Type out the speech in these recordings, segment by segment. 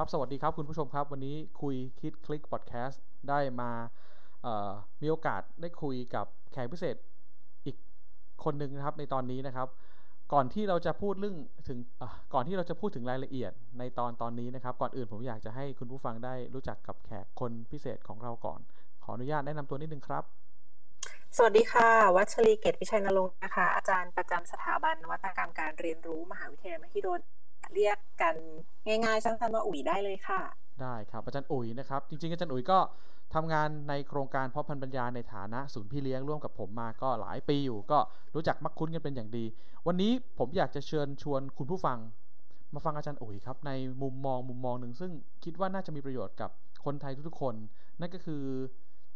ครับสวัสดีครับคุณผู้ชมครับ วันนี้คุยคิดคลิกพอดแคสต์ได้มามีโอกาสได้คุยกับแขกพิเศษอีกคนหนึ่งนะครับในตอนนี้นะครับ ก่อนที่เราจะพูดเรื่องถึงก่อนที่เราจะพูดถึงรายละเอียดในตอนตอนนี้นะครับ ก่อนอื่นผมอยากจะให้คุณผู้ฟังได้รู้จักกับแขกคนพิเศษของเราก่อน ขออนุญาตแนะนำตัวนิดนึงครับ สวัสดีค่ะ วัชรีเกตวิชัยนรงค์นะคะอาจารย์ประจำสถาบันนวัตกรรมการเรียนรู้มหาวิทยาลัยมหิดล เรียกกันง่ายๆสั้นๆว่าอุ๋ยได้เลยค่ะ ได้ครับอาจารย์อุ๋ยนะครับ จริงๆอาจารย์อุ๋ยก็ทำงานในโครงการเพาะพันธุ์ปัญญาในฐานะศูนย์พี่เลี้ยงร่วมกับผมมาก็หลายปีอยู่ ก็รู้จักมักคุ้นกันเป็นอย่างดี วันนี้ผมอยากจะเชิญชวนคุณผู้ฟัง มาฟังอาจารย์อุ๋ยครับในมุมมองมุมมองหนึ่งซึ่งคิดว่าน่าจะมีประโยชน์กับคนไทยทุกๆคน นั่นก็คือ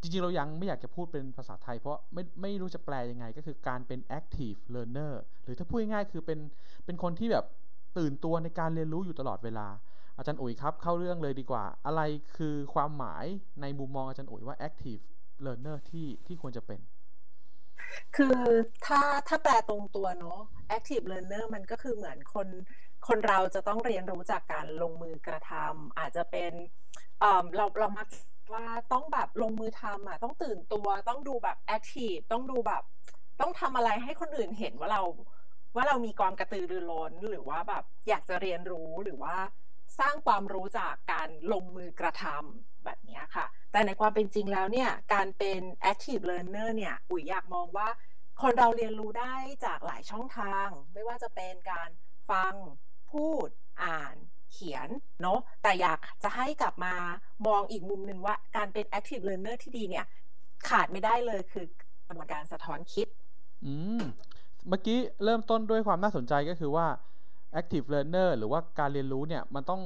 จริงๆ เรายังไม่อยากจะพูดเป็นภาษาไทย เพราะไม่ไม่รู้จะแปลยังไงก็คือการเป็น active learner หรือถ้าพูดง่ายๆคือเป็นเป็นคนที่แบบ ตื่นตัวในการเรียนรู้อยู่ตลอดเวลา อาจารย์อุ๋ยครับเข้าเรื่องเลยดีกว่า อะไรคือความหมายในมุมมองอาจารย์อุ๋ยว่า active learner ที่ที่ควรจะเป็น คือถ้าถ้าแปลตรงตัวเนาะ active learner มันก็คือเหมือนคนคนเราจะต้องเรียนรู้จากการลงมือกระทำอาจจะเป็นเอ่อเราเรามักว่าต้องแบบลงมือทำอะต้องตื่นตัวต้องดูแบบ active ต้องดูแบบ ต้องทำอะไรให้คนอื่นเห็นว่าเรา ว่าเรามีความกระตือรือร้นหรือว่าแบบอยากจะเรียนรู้หรือว่าสร้างความรู้จากการลงมือกระทำแบบนี้ค่ะ แต่ในความเป็นจริงแล้วเนี่ย การเป็น active learner เนี่ยอุ๋ยอยากมองว่าคนเราเรียนรู้ได้จากหลายช่องทาง ไม่ว่าจะเป็นการฟัง พูด อ่าน เขียน เนาะ แต่อยากจะให้กลับมามองอีกมุมหนึ่งว่าการเป็น active learner ที่ดีเนี่ย ขาดไม่ได้เลยคือกระบวนการสะท้อนคิด อืม เมื่อกี้เริ่มต้นด้วยความน่าสนใจก็คือว่า active learner หรือว่าการเรียนรู้เนี่ยมันต้อง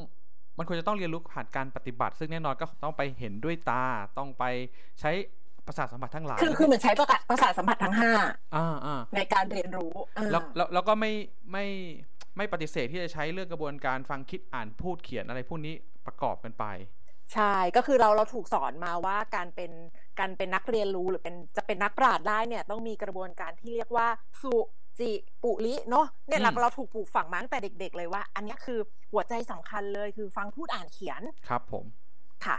มันควรจะต้องเรียนรู้ผ่านการปฏิบัติ ซึ่งแน่นอนก็ต้องไปเห็นด้วยตาต้องไปใช้ประสาทสัมผัสทั้งหลายคือคือเหมือนใช้ประกาศประสาทสัมผัสทั้งห้าอ่าอ่าในการเรียนรู้อ่าแล้วแล้วแล้วก็ไม่ไม่ไม่ปฏิเสธที่จะใช้เรื่องกระบวนการฟังคิดอ่านพูดเขียนอะไรพวกนี้ประกอบกันไป ใช่ก็คือเราเราถูกสอนมาว่าการเป็น การเป็นนักเรียนรู้หรือเป็นจะเป็นนักปราชญ์ได้เนี่ยต้องมีกระบวนการที่เรียกว่าสุจิปุลิเนาะเนี่ยเราอืมเราถูกปลูกฝังมาตั้งแต่เด็ก ๆ เลยว่า อันเนี้ยคือหัวใจสำคัญเลยคือฟังพูดอ่านเขียนครับผมค่ะ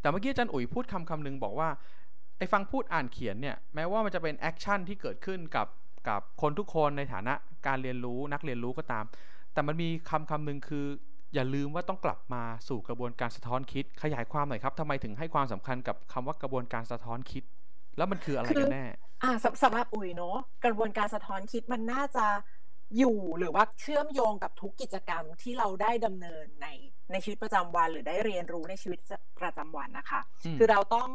แต่เมื่อกี้อาจารย์อุ๋ยพูดคำคำหนึ่งบอกว่าไอ้ฟังพูดอ่านเขียนเนี่ยแม้ว่ามันจะเป็น action ที่เกิดขึ้นกับกับคนทุกคนในฐานะการเรียนรู้นักเรียนรู้ก็ตาม แต่มันมีคำคำหนึ่งคือ อย่าลืมว่าต้องกลับมาสู่กระบวนการสะท้อนคิด ขยายความหน่อยครับทำไมถึงให้ความสำคัญกับคำว่ากระบวนการสะท้อนคิด แล้วมันคืออะไรกันแน่อ่าสำสำหรับอุ๋ยเนาะกระบวนการสะท้อนคิดมันน่าจะอยู่หรือว่าเชื่อมโยงกับทุกกิจกรรมที่เราได้ดำเนินในในชีวิตประจำวัน หรือได้เรียนรู้ในชีวิตประจำวันนะคะอืมคือเราต้อง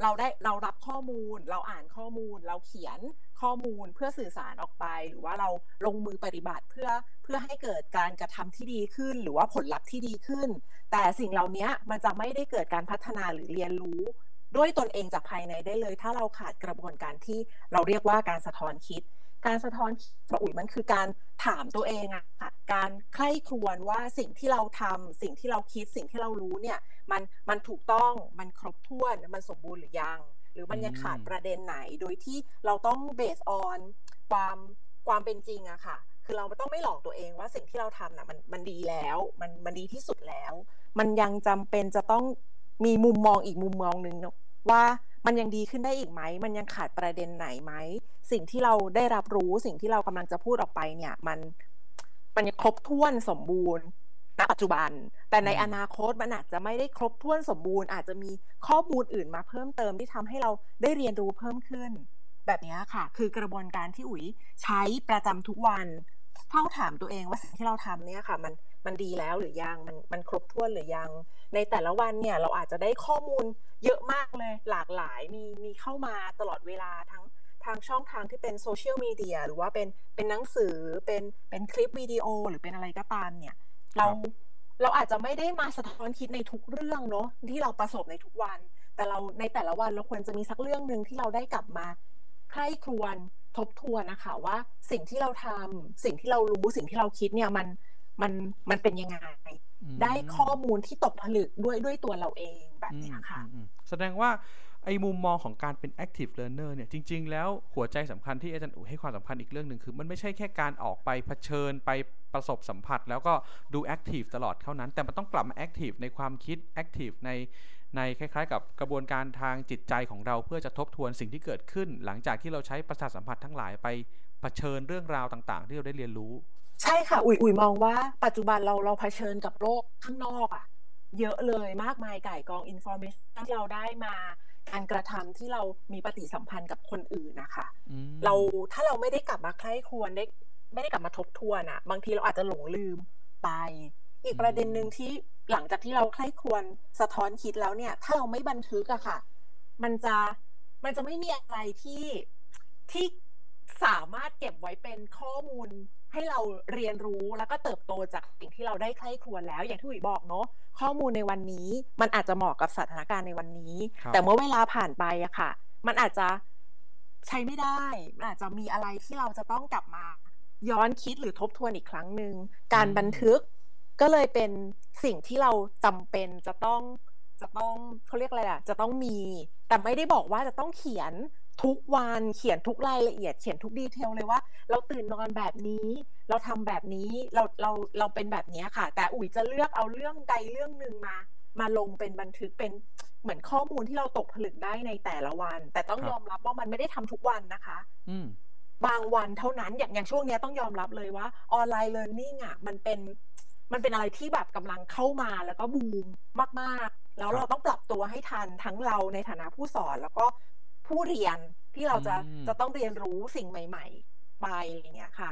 เราได้เรารับข้อมูล เราอ่านข้อมูล เราเขียนข้อมูลเพื่อสื่อสารออกไป หรือว่าเราลงมือปฏิบัติเพื่อเพื่อให้เกิดการกระทำที่ดีขึ้น หรือว่าผลลัพธ์ที่ดีขึ้น แต่สิ่งเหล่านี้มันจะไม่ได้เกิดการพัฒนาหรือเรียนรู้ ด้วยตนเองจากภายในได้เลย ถ้าเราขาดกระบวนการที่เราเรียกว่าการสะท้อนคิด การสะท้อนคิดของอุ๋ยมันคือการถามตัวเองอะค่ะการใคร่ครวญว่าสิ่งที่เราทำสิ่งที่เราคิดสิ่งที่เรารู้เนี่ยมันมันถูกต้องมันครบถ้วนมันสมบูรณ์หรือยัง หรือมันยังอืมขาดประเด็นไหนโดยที่เราต้องเบสออนความความเป็นจริงอะค่ะ คือเราต้องไม่หลอกตัวเองว่าสิ่งที่เราทำน่ะมันมันดีแล้วมันมันดีที่สุดแล้ว มันยังจำเป็นจะต้องมีมุมมองอีกมุมมองหนึ่งเนอะว่า มันยังดีขึ้นได้อีกไหม มันยังขาดประเด็นไหนไหม สิ่งที่เราได้รับรู้ สิ่งที่เรากำลังจะพูดออกไปเนี่ย มัน มันยังครบถ้วนสมบูรณ์ ณ ปัจจุบัน แต่ในอืมอนาคตมันอาจจะไม่ได้ครบถ้วนสมบูรณ์ อาจจะมีข้อมูลอื่นมาเพิ่มเติมที่ทำให้เราได้เรียนรู้เพิ่มขึ้น แบบนี้ค่ะ คือกระบวนการที่อุ๋ยใช้ประจำทุกวัน เฝ้าถามตัวเองว่าสิ่งที่เราทำเนี่ยค่ะ มันมันดีแล้วหรือยังมันมันครบถ้วนหรือยัง ในแต่ละวันเนี่ยเราอาจจะได้ข้อมูลเยอะมากเลยหลากหลายมีมีเข้ามาตลอดเวลาทั้งทางช่องทางที่เป็นโซเชียลมีเดียหรือว่าเป็นเป็นหนังสือเป็นเป็นคลิปวิดีโอหรือเป็นอะไรก็ตามเนี่ย เราครับเราอาจจะไม่ได้มาสะท้อนคิดในทุกเรื่องเนาะที่เราประสบในทุกวัน แต่เราในแต่ละวันเราควรจะมีสักเรื่องหนึ่งที่เราได้กลับมาใคร่ครวญ ทบทวนนะคะว่าสิ่งที่เราทำสิ่งที่เรารู้สิ่งที่เราคิดเนี่ยมันมันมันเป็นยังไงอืมได้ข้อมูลที่ตกผลึกด้วยด้วยตัวเราเองแบบอืมเนี้ยค่ะอืมอืมแสดงว่าไอ้มุมมองของการเป็น active learner เนี่ยจริง ๆ แล้วหัวใจสำคัญที่อาจารย์อุ๋ยให้ความสำคัญอีกเรื่องหนึ่งคือ มันไม่ใช่แค่การออกไปเผชิญไปประสบสัมผัส แล้วก็ดู active ตลอดเท่านั้น แต่มันต้องกลับมา active ในความคิด active ใน ในคล้ายๆ กับกระบวนการทางจิตใจของเราเพื่อจะทบทวนสิ่งที่เกิดขึ้น หลังจากที่เราใช้ประสาทสัมผัสทั้งหลายไปเผชิญเรื่องราวต่างๆ ที่เราได้เรียนรู้ ใช่ค่ะ อุ๋ยอุ๋ยมองว่าปัจจุบันเราเราเผชิญกับโลกข้างนอกอะเยอะเลยมากมายไก่กองอินโฟเมชันที่เราได้มาการกระทำที่เรามีปฏิสัมพันธ์กับคนอื่นนะคะเราถ้าเราไม่ได้กลับมาใคร่ควรได้ไม่ได้กลับมาทบทวนอะบางทีเราอาจจะหลงลืมไป อีกประเด็นหนึ่งที่หลังจากที่เราใคร่ควรสะท้อนคิดแล้วเนี่ย ถ้าเราไม่บันทึกอะค่ะ มันจะมันจะไม่มีอะไรที่ที่สามารถเก็บไว้เป็นข้อมูลให้เราเรียนรู้แล้วก็เติบโตจากสิ่งที่เราได้ใคร่ครวญแล้ว อย่างที่อุ๋ยบอกเนาะข้อมูลในวันนี้ มันอาจจะเหมาะกับสถานการณ์ในวันนี้ แต่เมื่อเวลาผ่านไปอะค่ะ มันอาจจะใช้ไม่ได้มันอาจจะมีอะไรที่เราจะต้องกลับมา ย้อนคิดหรือทบทวนอีกครั้งหนึ่งการบันทึก ก็เลยเป็นสิ่งที่เราจำเป็นจะต้องจะต้องเขาเรียกอะไรอะจะต้องมี แต่ไม่ได้บอกว่าจะต้องเขียนทุกวันเขียนทุกรายละเอียดเขียนทุกดีเทลเลยว่า เราตื่นนอนแบบนี้ เราทำแบบนี้เราเราเราเป็นแบบนี้ค่ะ แต่อุ๋ยจะเลือกเอาเรื่องใดเรื่องหนึ่งมา มาลงเป็นบันทึกเป็นเหมือนข้อมูลที่เราตกผลึกได้ในแต่ละวัน แต่ต้องยอมรับว่ามันไม่ได้ทำทุกวันนะคะ อืบางวันเท่านั้นอย่างอย่างช่วงนี้ต้องยอมรับเลยว่าออนไลน์เรียนรู้อะมันเป็น มันเป็นอะไรที่แบบกำลังเข้ามาแล้วก็บูมมากๆ แล้วเราต้องปรับตัวให้ทันทั้งเราในฐานะผู้สอนแล้วก็ผู้เรียนที่เราจะจะต้องเรียนรู้สิ่งใหม่ ๆ ไปอย่างเงี้ยค่ะ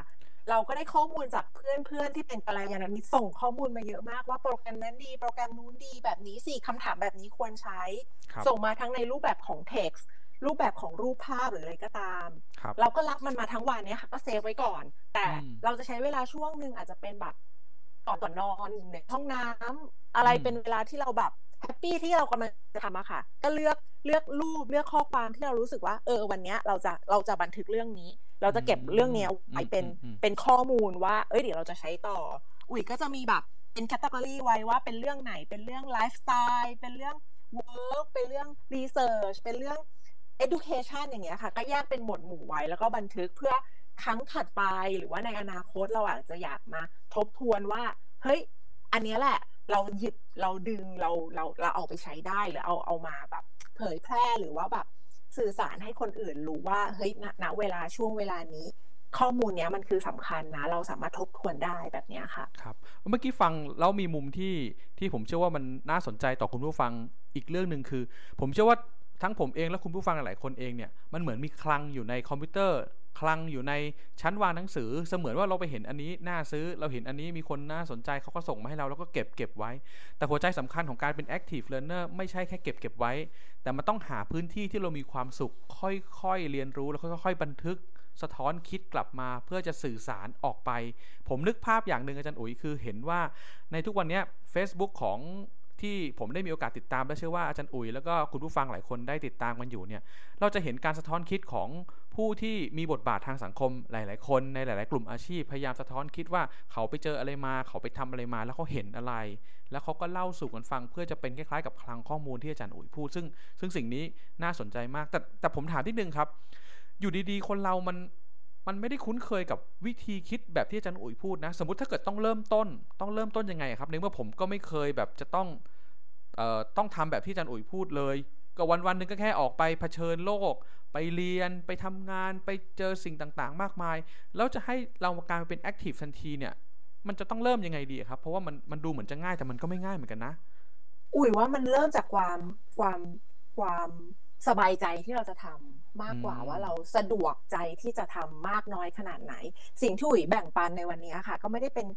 เราก็ได้ข้อมูลจากเพเพื่อนๆที่เป็นกัลยาณมิตรส่งข้อมูลมาเยอะมากว่าโปรแกรมนั้นดีโปรแกรมนู้นดีแบบนี้สิคำถามแบบนี้ควรใช้ ส่งมาทั้งในรูปแบบของ text รูปแบบของรูปภาพหรืออะไรก็ตาม เราก็รับมันมาทั้งวันเนี้ยค่ะก็เซฟไว้ก่อน แต่เราจะใช้เวลาช่วงหนึ่งอาจจะเป็นแบบ ก่อนก่อนนอนในห้องน้ำอะไรเป็นเวลาที่เราแบบ happy ที่เรากำลังจะทำอะค่ะ ก็เลือกเลือกรูปเลือกข้อความที่เรารู้สึกว่า เออวันนี้เราจะเราจะบันทึกเรื่องนี้ เราจะเก็บเรื่องนี้ไว้เป็นเป็นข้อมูลว่า เอ้ยเดี๋ยวเราจะใช้ต่อ อุ๋ยก็จะมีแบบเป็น category ไว้ว่าเป็นเรื่องไหนเป็นเรื่องไลฟ์สไตล์เป็นเรื่อง work เป็นเรื่อง research เป็นเรื่อง education อย่างเงี้ยค่ะ ก็แยกเป็นหมวดหมู่ไว้แล้วก็บันทึกเพื่อ ครั้งถัดไปหรือว่าในอนาคตเราอาจจะอยากมาทบทวนว่า เฮ้ย อันนี้แหละ เราหยิบเราดึงเราเราเราเอาไปใช้ได้หรือเอาเอามาแบบ เผยแพร่หรือว่าแบบสื่อสารให้คนอื่นรู้ว่าเฮ้ยณณเวลาช่วงเวลานี้ ข้อมูลเนี้ยมันคือสำคัญนะ เราสามารถทบทวนได้แบบนี้ค่ะครับเมื่อกี้ฟังแล้วมีมุมที่ที่ผมเชื่อว่ามันน่าสนใจต่อคุณผู้ฟังอีกเรื่องหนึ่งคือ ผมเชื่อว่า ทั้งผมเองและคุณผู้ฟังหลายคนเองเนี่ยมันเหมือนมีคลังอยู่ในคอมพิวเตอร์ คลังอยู่ในชั้นวางหนังสือ เสมือนว่าเราไปเห็นอันนี้น่าซื้อ เราเห็นอันนี้มีคนน่าสนใจเขาก็ส่งมาให้เราแล้วก็เก็บเก็บไว้ แต่หัวใจสำคัญของการเป็น active learner ไม่ใช่แค่เก็บเก็บไว้ แต่มันต้องหาพื้นที่ที่เรามีความสุข ค่อยๆเรียนรู้แล้วค่อยๆ บันทึกสะท้อนคิดกลับมาเพื่อจะสื่อสารออกไป ผมนึกภาพอย่างหนึ่งอาจารย์อุ๋ยคือเห็นว่าในทุกวันนี้ Facebook ของ ที่ผมได้มีโอกาสติดตามและเชื่อว่าอาจารย์อุ๋ยแล้วก็คุณผู้ฟังหลายคนได้ติดตามกันอยู่เนี่ยเราจะเห็นการสะท้อนคิดของผู้ที่มีบทบาททางสังคมหลาย ๆ คนในหลาย ๆ กลุ่มอาชีพพยายามสะท้อนคิดว่าเขาไปเจออะไรมา เขาไปทำอะไรมา แล้วเขาเห็นอะไร แล้วเขาก็เล่าสู่กันฟัง เพื่อจะเป็นคล้าย ๆ กับคลังข้อมูลที่อาจารย์อุ๋ยพูดซึ่ง ซึ่งสิ่งนี้น่าสนใจมาก แต่แต่ผมถามที่หนึ่งครับ อยู่ดี ๆ คนเรามันมันไม่ได้คุ้นเคยกับวิธีคิดแบบที่อาจารย์อุ๋ยพูดนะ สมมติถ้าเกิดต้องเริ่มต้น ต้องเริ่มต้นยังไงครับในเมื่อผมก็ไม่เคยแบบจะต้อง ต้องทำแบบที่อาจารย์อุ๋ยพูดเลย ก็วันวันหนึ่งก็แค่ออกไปเผชิญโลก ไปเรียนไปทำงานไปเจอสิ่งต่างๆ มากมาย แล้วจะให้เรากลายเป็น active ทันทีเนี่ย มันจะต้องเริ่มยังไงดีครับ เพราะว่ามันมันดูเหมือนจะง่ายแต่มันก็ไม่ง่ายเหมือนกันนะ อุ๋ยว่ามันเริ่มจากความความความสบายใจที่เราจะทำมากกว่าว่าเราสะดวกใจที่จะทำมากน้อยขนาดไหน สิ่งที่อุ๋ยแบ่งปันในวันนี้ค่ะ ก็ไม่ได้เป็น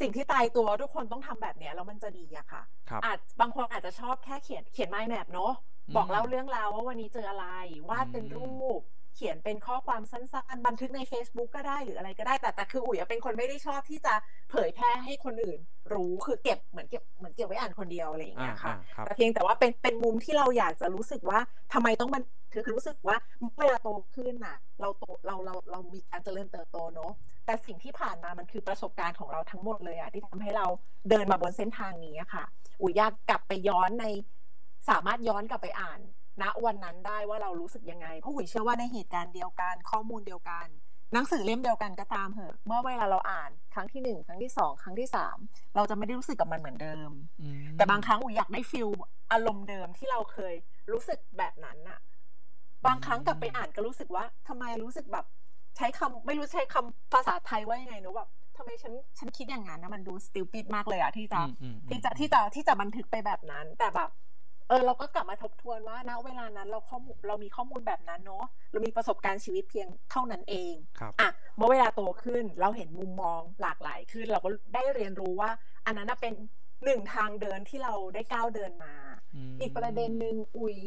สิ่งที่ตายตัวทุกคนต้องทำแบบเนี้ยแล้วมันจะดีอะค่ะอาจบางคนอาจจะชอบแค่เขียนเขียน mind map เนาะบอกเล่าเรื่องราวว่าวันนี้เจออะไรวาดเป็นรูป เขียนเป็นข้อความสั้นๆ บันทึกใน Facebook ก็ได้หรืออะไรก็ได้แต่แต่คืออุ๋ยเป็นคนไม่ได้ชอบที่จะเผยแพร่ให้คนอื่น รู้คือเก็บเหมือนเก็บเหมือนเก็บไว้อ่านคนเดียวอะไรอย่างเงี้ยค่ะแต่เพียงแต่ว่าเป็นเป็นมุมที่เราอยากจะรู้สึกว่าทำไมต้องมันคือรู้สึกว่าเวลาโตขึ้นน่ะ เราโตเราเราเรามีการเจริญเติบโตเนาะ แต่สิ่งที่ผ่านมามันคือประสบการณ์ของเราทั้งหมดเลยอะที่ทำให้เราเดินมาบนเส้นทางนี้ค่ะอุยยากกลับไปย้อนในสามารถย้อนกลับไปอ่านณวันนั้นได้ว่าเรารู้สึกยังไง เพราะหุยเชื่อว่าในเหตุการณ์เดียวกัน ข้อมูลเดียวกัน หนังสือเล่มเดียวกันก็ตามเหอะ เมื่อเวลาเราอ่านครั้งที่หนึ่งครั้งที่สองครั้งที่สามเราจะไม่ได้รู้สึกกับมันเหมือนเดิม แต่บางครั้งอุยอยากได้ฟิลอารมณ์เดิมที่เราเคยรู้สึกแบบนั้นอะบางครั้งกลับไปอ่านก็รู้สึกว่าทำไมรู้สึกแบบ ใช้คำไม่รู้ใช้คำภาษาไทยว่ายังไงเนอะแบบทำไมฉันฉันคิดอย่างนั้นนะมันดูสติลปิดมากเลยอะที่จะที่จะที่จะที่จะบันทึกไปแบบนั้น แต่แบบเออเราก็กลับมาทบทวนว่าณเวลานั้นเราข้อมูลเรามีข้อมูลแบบนั้นเนาะเรามีประสบการณ์ชีวิตเพียงเท่านั้นเองอะเมื่อเวลาโตขึ้นเราเห็นมุมมองหลากหลายขึ้น เราก็ได้เรียนรู้ว่า อันนั้นเป็นหนึ่งทางเดินที่เราได้ก้าวเดินมา อีกประเด็นหนึ่งอุ๋ย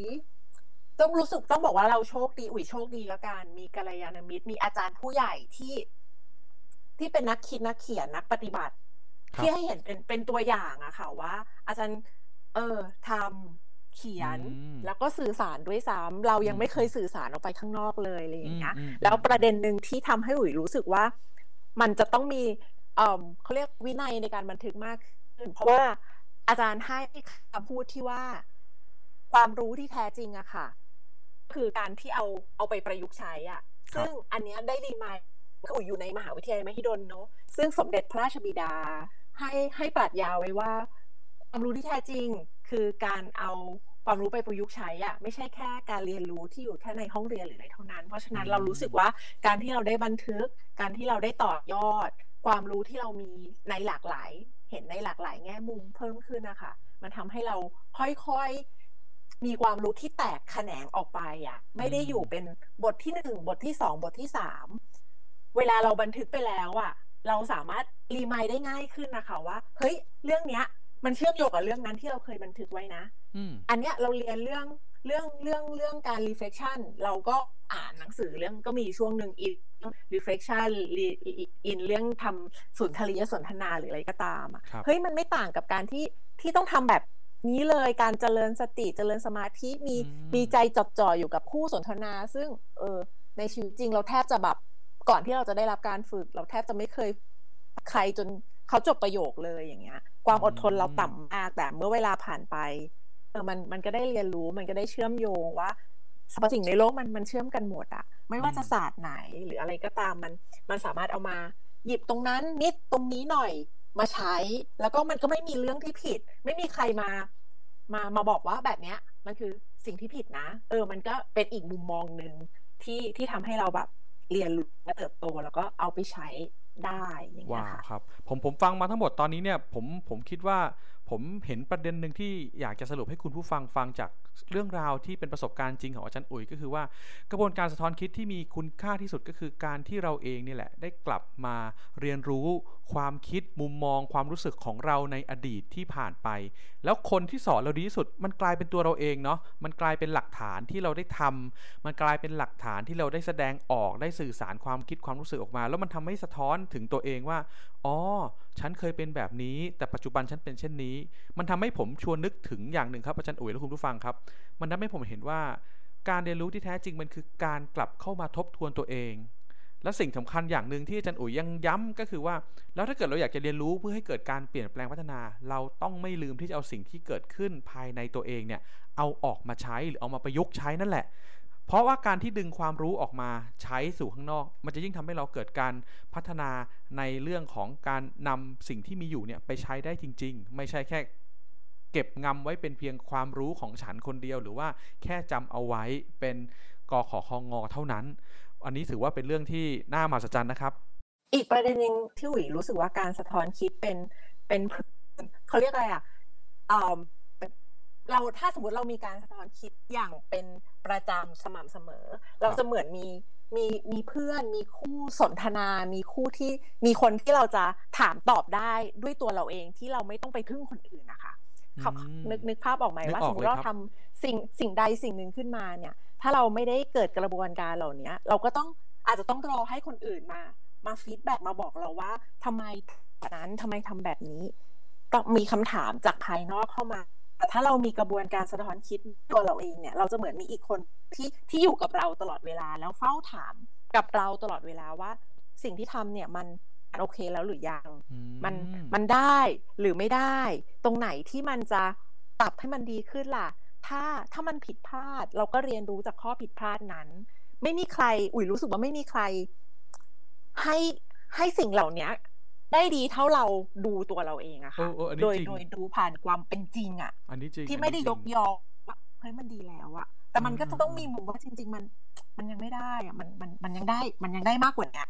ต้องรู้สึกต้องบอกว่าเราโชคดีอุ๋ยโชคดีแล้วกัน มีกัลยาณมิตร มีอาจารย์ผู้ใหญ่ที่ ที่เป็นนักคิดนักเขียนนักปฏิบัติ ที่ให้เห็นเป็นเป็นตัวอย่างอะค่ะว่า อาจารย์ เออทำเขียน แล้วก็สื่อสารด้วยซ้ำเรายังไม่เคยสื่อสารออกไปข้างนอกเลยอะไรอย่างเงี้ยแล้วประเด็นหนึ่งที่ทำให้อุ๋ยรู้สึกว่า มันจะต้องมีเออเขาเรียกวินัยในการบันทึกมากขึ้นเพราะว่าอาจารย์ให้คำพูดที่ว่าความรู้ที่แท้จริงอะค่ะ คือการที่เอาเอาไปประยุกต์ใช้อะซึ่งอันนี้ได้รีมายอุ๋ยอยู่ในมหาวิทยาลัยมหิดลเนาะซึ่งสมเด็จพระราชบิดา ให้ให้ปรัชญาไว้ว่าความรู้ที่แท้จริงคือการเอาความรู้ไปประยุกต์ใช้อะไม่ใช่แค่การเรียนรู้ที่อยู่แค่ในห้องเรียนหรืออะไรเท่านั้น เพราะฉะนั้นเรารู้สึกว่าการที่เราได้บันทึก การที่เราได้ต่อยอด ความรู้ที่เรามีในหลากหลาย เห็นในหลากหลายแง่มุมเพิ่มขึ้นนะคะ มันทำให้เราค่อยๆ มีความรู้ที่แตกแขนงออกไปอะ ไม่ได้อยู่เป็นบทที่หนึ่งบทที่สองบทที่สามเวลาเราบันทึกไปแล้วอะ เราสามารถรีมายได้ง่ายขึ้นนะคะว่าเฮ้ยเรื่องเนี้ย มันเชื่อมโยงกับเรื่องนั้นที่เราเคยบันทึกไว้นะอันเนี้ยเราเรียนเรื่องเรื่องเรื่องเรื่องการ reflection เราก็อ่านหนังสือเรื่องก็มีช่วงหนึ่ง in reflection in เรื่องทำสุนทรียสนทนาหรืออะไรก็ตามอะเฮ้ยมันไม่ต่างกับการที่ที่ต้องทำแบบ นี้เลยการเจริญสติเจริญสมาธิมีมีใจจดจ่ออยู่กับคู่สนทนา ซึ่งเออในชีวิตจริงเราแทบจะแบบก่อนที่เราจะได้รับการฝึก เราแทบจะไม่เคยใครจนเขาจบประโยคเลยอย่างเงี้ย ความอดทนเราต่ำมากแต่เมื่อเวลาผ่านไปเออมันมันก็ได้เรียนรู้มันก็ได้เชื่อมโยงว่าสรรพสิ่งในโลกมันมันเชื่อมกันหมดอะไม่ว่าจะศาสตร์ไหนหรืออะไรก็ตามมันมันสามารถเอามา หยิบตรงนั้นนิดตรงนี้หน่อยมาใช้ แล้วก็มันก็ไม่มีเรื่องที่ผิด ไม่มีใครมา มามาบอกว่าแบบเนี้ย มันคือสิ่งที่ผิดนะ เออ มันก็เป็นอีกมุมมองหนึ่งที่ที่ทำให้เราแบบเรียนรู้และเติบโตแล้วก็เอาไปใช้ได้อย่างเงี้ยค่ะครับผมผมฟังมาทั้งหมดตอนนี้เนี่ยผมผมคิดว่า ผมเห็นประเด็นหนึ่งที่อยากจะสรุปให้คุณผู้ฟังฟังจากเรื่องราวที่เป็นประสบการณ์จริงของอาจารย์อุ๋ยก็คือว่ากระบวนการสะท้อนคิดที่มีคุณค่าที่สุดก็คือการที่เราเองนี่แหละ ได้กลับมาเรียนรู้ความคิดมุมมอง ความรู้สึกของเราในอดีตที่ผ่านไป แล้วคนที่สอนเราดีที่สุด มันกลายเป็นตัวเราเองเนาะมันกลายเป็นหลักฐานที่เราได้ทำมันกลายเป็นหลักฐานที่เราได้แสดงออกได้สื่อสารความคิดความรู้สึกออกมา แล้วมันทำให้สะท้อนถึงตัวเองว่าอ๋อ ฉันเคยเป็นแบบนี้ แต่ปัจจุบันฉันเป็นเช่นนี้ มันทำให้ผมชวนนึกถึงอย่างหนึ่งครับอาจารย์อุ๋ยและคุณผู้ฟังครับ มันทำให้ผมเห็นว่า การเรียนรู้ที่แท้จริงมันคือการกลับเข้ามาทบทวนตัวเอง และสิ่งสำคัญอย่างหนึ่งที่อาจารย์อุ๋ยยังย้ำก็คือว่า แล้วถ้าเกิดเราอยากจะเรียนรู้เพื่อให้เกิดการเปลี่ยนแปลงพัฒนา เราต้องไม่ลืมที่จะเอาสิ่งที่เกิดขึ้นภายในตัวเองเนี่ยเอาออกมาใช้หรือเอามาประยุกต์ใช้นั่นแหละ เพราะว่าการที่ดึงความรู้ออกมาใช้สู่ข้างนอก มันจะยิ่งทำให้เราเกิดการพัฒนาในเรื่องของการนำสิ่งที่มีอยู่เนี่ยไปใช้ได้จริง ๆ ไม่ใช่แค่เก็บงำไว้เป็นเพียงความรู้ของฉันคนเดียว หรือว่าแค่จำเอาไว้เป็นกอขอคองอเท่านั้น อันนี้ถือว่าเป็นเรื่องที่น่ามหัศจรรย์นะครับ อีกประเด็นหนึ่งที่หวีรู้สึกว่าการสะท้อนคิดเป็นเป็นเขาเรียกอะไรอะ เราถ้าสมมติเรามีการสะท้อนคิดอย่างเป็นประจำสม่ำเสมอ เราจะเหมือนมีมีมีเพื่อนมีคู่สนทนา มีคู่ที่มีคนที่เราจะถามตอบได้ด้วยตัวเราเองที่เราไม่ต้องไปพึ่งคนอื่นนะคะเขานึกนึกภาพออกไหมว่าสมมติเราทำสิ่งสิ่งใดสิ่งหนึ่งขึ้นมาเนี่ย ถ้าเราไม่ได้เกิดกระบวนการเหล่านี้เราก็ต้องอาจจะต้องรอให้คนอื่นมา มา feedback มาบอกเราว่าทำไมนั้นทำไมทำแบบนี้ต้องมีคำถามจากภายนอกเข้ามา แต่ถ้าเรามีกระบวนการสะท้อนคิดตัวเราเองเนี่ย เราจะเหมือนมีอีกคนที่ที่อยู่กับเราตลอดเวลาแล้วเฝ้าถามกับเราตลอดเวลาว่า สิ่งที่ทำเนี่ยมันโอเคแล้วหรือยัง มันมันได้หรือไม่ได้ ตรงไหนที่มันจะปรับให้มันดีขึ้นล่ะ ถ้าถ้ามันผิดพลาด เราก็เรียนรู้จากข้อผิดพลาดนั้น ไม่มีใคร อุ๋ยรู้สึกว่าไม่มีใคร ให้ให้สิ่งเหล่านี้ ได้ดีเท่าเราดูตัวเราเองอะค่ะโดยโดยดูผ่านความเป็นจริงอะอันนี้จริงที่ไม่ได้ยกยอเฮ้ยมันดีแล้วอะแต่มันก็จะต้องมีมุมว่าจริง ๆ มัน มันยังไม่ได้อะมันมันมันยังได้ มันยังได้มากกว่านี้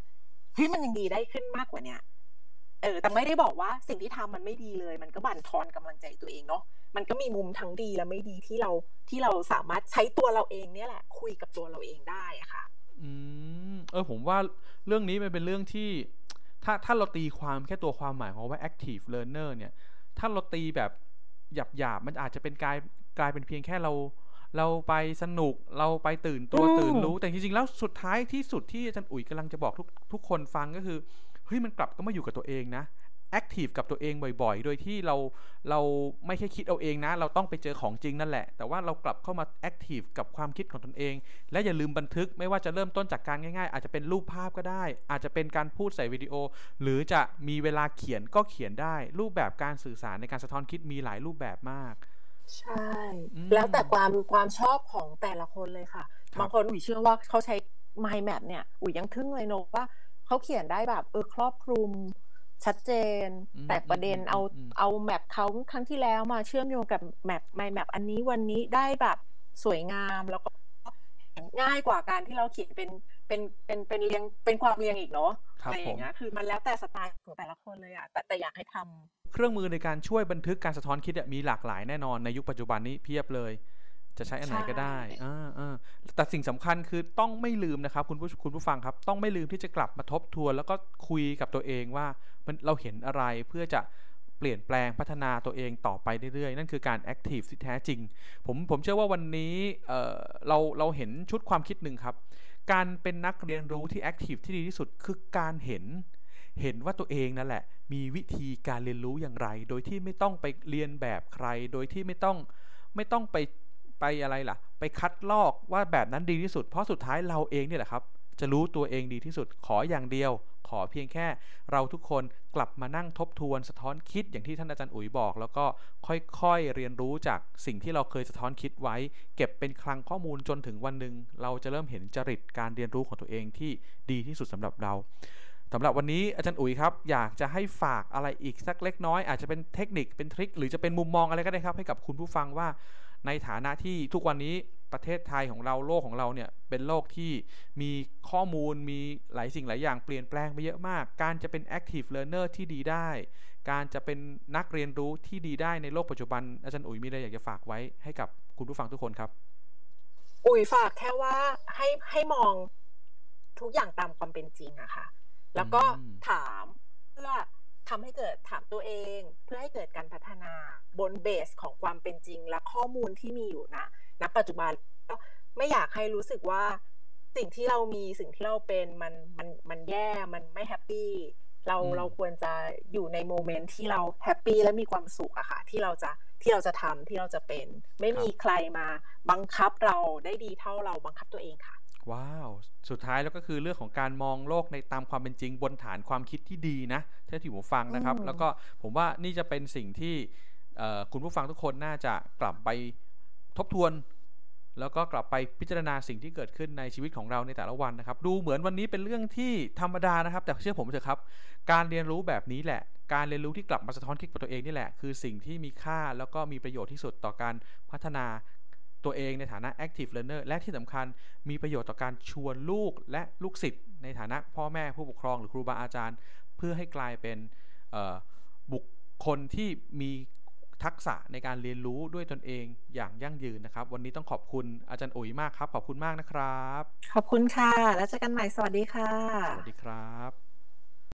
เฮ้ยมันยังดีได้ขึ้นมากกว่าเนี้ยเออ แต่ไม่ได้บอกว่าสิ่งที่ทำมันไม่ดีเลย มันก็บั่นทอนกำลังใจตัวเองเนาะมันก็มีมุมทั้งดีและไม่ดีที่เราที่เราสามารถใช้ตัวเราเองเนี่ยแหละ คุยกับตัวเราเองได้อะค่ะ อืมเออผมว่าเรื่องนี้มันเป็นเรื่องที่ ถ้าถ้าเราตีความแค่ตัวความหมายของว่า active learner เนี่ย ถ้าเราตีแบบหยาบหยาบมันอาจจะเป็นกลายกลายเป็นเพียงแค่เรา เราไปสนุกเราไปตื่นตัวตื่นรู้ แต่จริงๆแล้วสุดท้ายที่สุดที่อาจารย์อุ๋ยกำลังจะบอกทุกทุกคนฟังก็คือเฮ้ยมันกลับก็มาอยู่กับตัวเองนะ แอคทีฟกับตัวเองบ่อยๆ โดยที่เราเราไม่แค่คิดเอาเองนะ เราต้องไปเจอของจริงนั่นแหละ แต่ว่าเรากลับเข้ามาแอคทีฟกับความคิดของตนเอง และอย่าลืมบันทึกไม่ว่าจะเริ่มต้นจากการง่ายๆ อาจจะเป็นรูปภาพก็ได้ อาจจะเป็นการพูดใส่วิดีโอ หรือจะมีเวลาเขียนก็เขียนได้ รูปแบบการสื่อสารในการสะท้อนคิดมีหลายรูปแบบมาก ใช่ แล้วแต่ความความชอบของแต่ละคนเลยค่ะบางคนอุ๋ยเชื่อว่าเขาใช้ mind map เนี่ยอุ๋ยยังทึ่งเลยโนว่าเขาเขียนได้แบบเออครอบคลุม ชัดเจน แต่ประเด็นเอาเอาแมปเขาครั้งที่แล้วมาเชื่อมโยงกับแมปไมแมปอันนี้วันนี้ได้แบบสวยงามแล้วก็ง่ายกว่าการที่เราเขียนเป็นเป็นเป็นเป็นเรียงเป็นความเรียงอีกเนาะอะไรอย่างเงี้ยคือมันแล้วแต่สไตล์ของแต่ละคนเลยอะแต่แต่อยากให้ทำเครื่องมือในการช่วยบันทึกการสะท้อนคิดมีหลากหลายแน่นอนในยุคปัจจุบันนี้เพียบเลย จะใช้อันไหนก็ได้อ่าอ่าแต่สิ่งสำคัญคือต้องไม่ลืมนะครับ คุณผู้คุณผู้ฟังครับ ต้องไม่ลืมที่จะกลับมาทบทวน แล้วก็คุยกับตัวเองว่าเราเห็นอะไรเพื่อจะเปลี่ยนแปลงพัฒนาตัวเองต่อไปเรื่อยๆ นั่นคือการแอคทีฟที่แท้จริง ผมผมเชื่อว่าวันนี้เเราเราเห็นชุดความคิดหนึ่งครับ การเป็นนักเรียนรู้ที่แอคทีฟที่ดีที่สุดคือการเห็นเห็นว่าตัวเองนั่นแหละ มีวิธีการเรียนรู้อย่างไร โดยที่ไม่ต้องไปเรียนแบบใคร โดยที่ไม่ต้องไม่ต้องไป ไปอะไรล่ะ ไปคัดลอกว่าแบบนั้นดีที่สุด เพราะสุดท้ายเราเองเนี่ยแหละครับ จะรู้ตัวเองดีที่สุดขออย่างเดียว ขอเพียงแค่เราทุกคนกลับมานั่งทบทวนสะท้อนคิดอย่างที่ท่านอาจารย์อุ๋ยบอก แล้วก็ค่อยๆเรียนรู้จากสิ่งที่เราเคยสะท้อนคิดไว้ เก็บเป็นคลังข้อมูลจนถึงวันหนึ่งเราจะเริ่มเห็นจริตการเรียนรู้ของตัวเองที่ดีที่สุดสำหรับเราสำหรับวันนี้อาจารย์อุ๋ยครับ อยากจะให้ฝากอะไรอีกสักเล็กน้อย อาจจะเป็นเทคนิคเป็นทริคหรือจะเป็นมุมมองอะไรก็ได้ครับ ให้กับคุณผู้ฟังว่า ในฐานะที่ทุกวันนี้ประเทศไทยของเราโลกของเราเนี่ยเป็นโลกที่มีข้อมูลมีหลายสิ่งหลายอย่างเปลี่ยนแปลงไปเยอะมาก การจะเป็น active learner ที่ดีได้ การจะเป็นนักเรียนรู้ที่ดีได้ในโลกปัจจุบัน อาจารย์อุ๋ยมีอะไรอยากจะฝากไว้ให้กับคุณผู้ฟังทุกคนครับ อุ๋ยฝากแค่ว่าให้ให้มองทุกอย่างตามความเป็นจริงอะค่ะ แล้วก็ถามเพื่อ ทำให้เกิดถามตัวเอง เพื่อให้เกิดการพัฒนาบนเบสของความเป็นจริงและข้อมูลที่มีอยู่นะณปัจจุบันก็ไม่อยากให้รู้สึกว่าสิ่งที่เรามีสิ่งที่เราเป็นมันมันมันแย่มันไม่แฮปปี้เราเราควรจะอยู่ใน moment ที่เรา happy และมีความสุขอะค่ะที่เราจะที่เราจะทำที่เราจะเป็น ไม่มีใครมาบังคับเราได้ดีเท่าเราบังคับตัวเองค่ะ ว้าว สุดท้ายแล้วก็คือเรื่องของการมองโลกในตามความเป็นจริงบนฐานความคิดที่ดีนะเท่าที่ผมฟังนะครับ แล้วก็ผมว่านี่จะเป็นสิ่งที่คุณผู้ฟังทุกคนน่าจะกลับไปทบทวน แล้วก็กลับไปพิจารณาสิ่งที่เกิดขึ้นในชีวิตของเราในแต่ละวันนะครับ ดูเหมือนวันนี้เป็นเรื่องที่ธรรมดานะครับ แต่เชื่อผมเถอะครับ การเรียนรู้แบบนี้แหละ การเรียนรู้ที่กลับมาสะท้อนคิดกับตัวเองนี่แหละ คือสิ่งที่มีค่าแล้วก็มีประโยชน์ที่สุดต่อการพัฒนา ตัวเองในฐานะ active learner และที่สำคัญมีประโยชน์ต่อการชวนลูกและลูกศิษย์ในฐานะพ่อแม่ผู้ปกครองหรือครูบาอาจารย์ เพื่อให้กลายเป็นบุคคลที่มีทักษะในการเรียนรู้ด้วยตนเองอย่างยั่งยืนนะครับ วันนี้ต้องขอบคุณอาจารย์อุ๋ยมากครับ ขอบคุณมากนะครับ ขอบคุณค่ะ แล้วเจอกันใหม่สวัสดีค่ะ สวัสดีครับ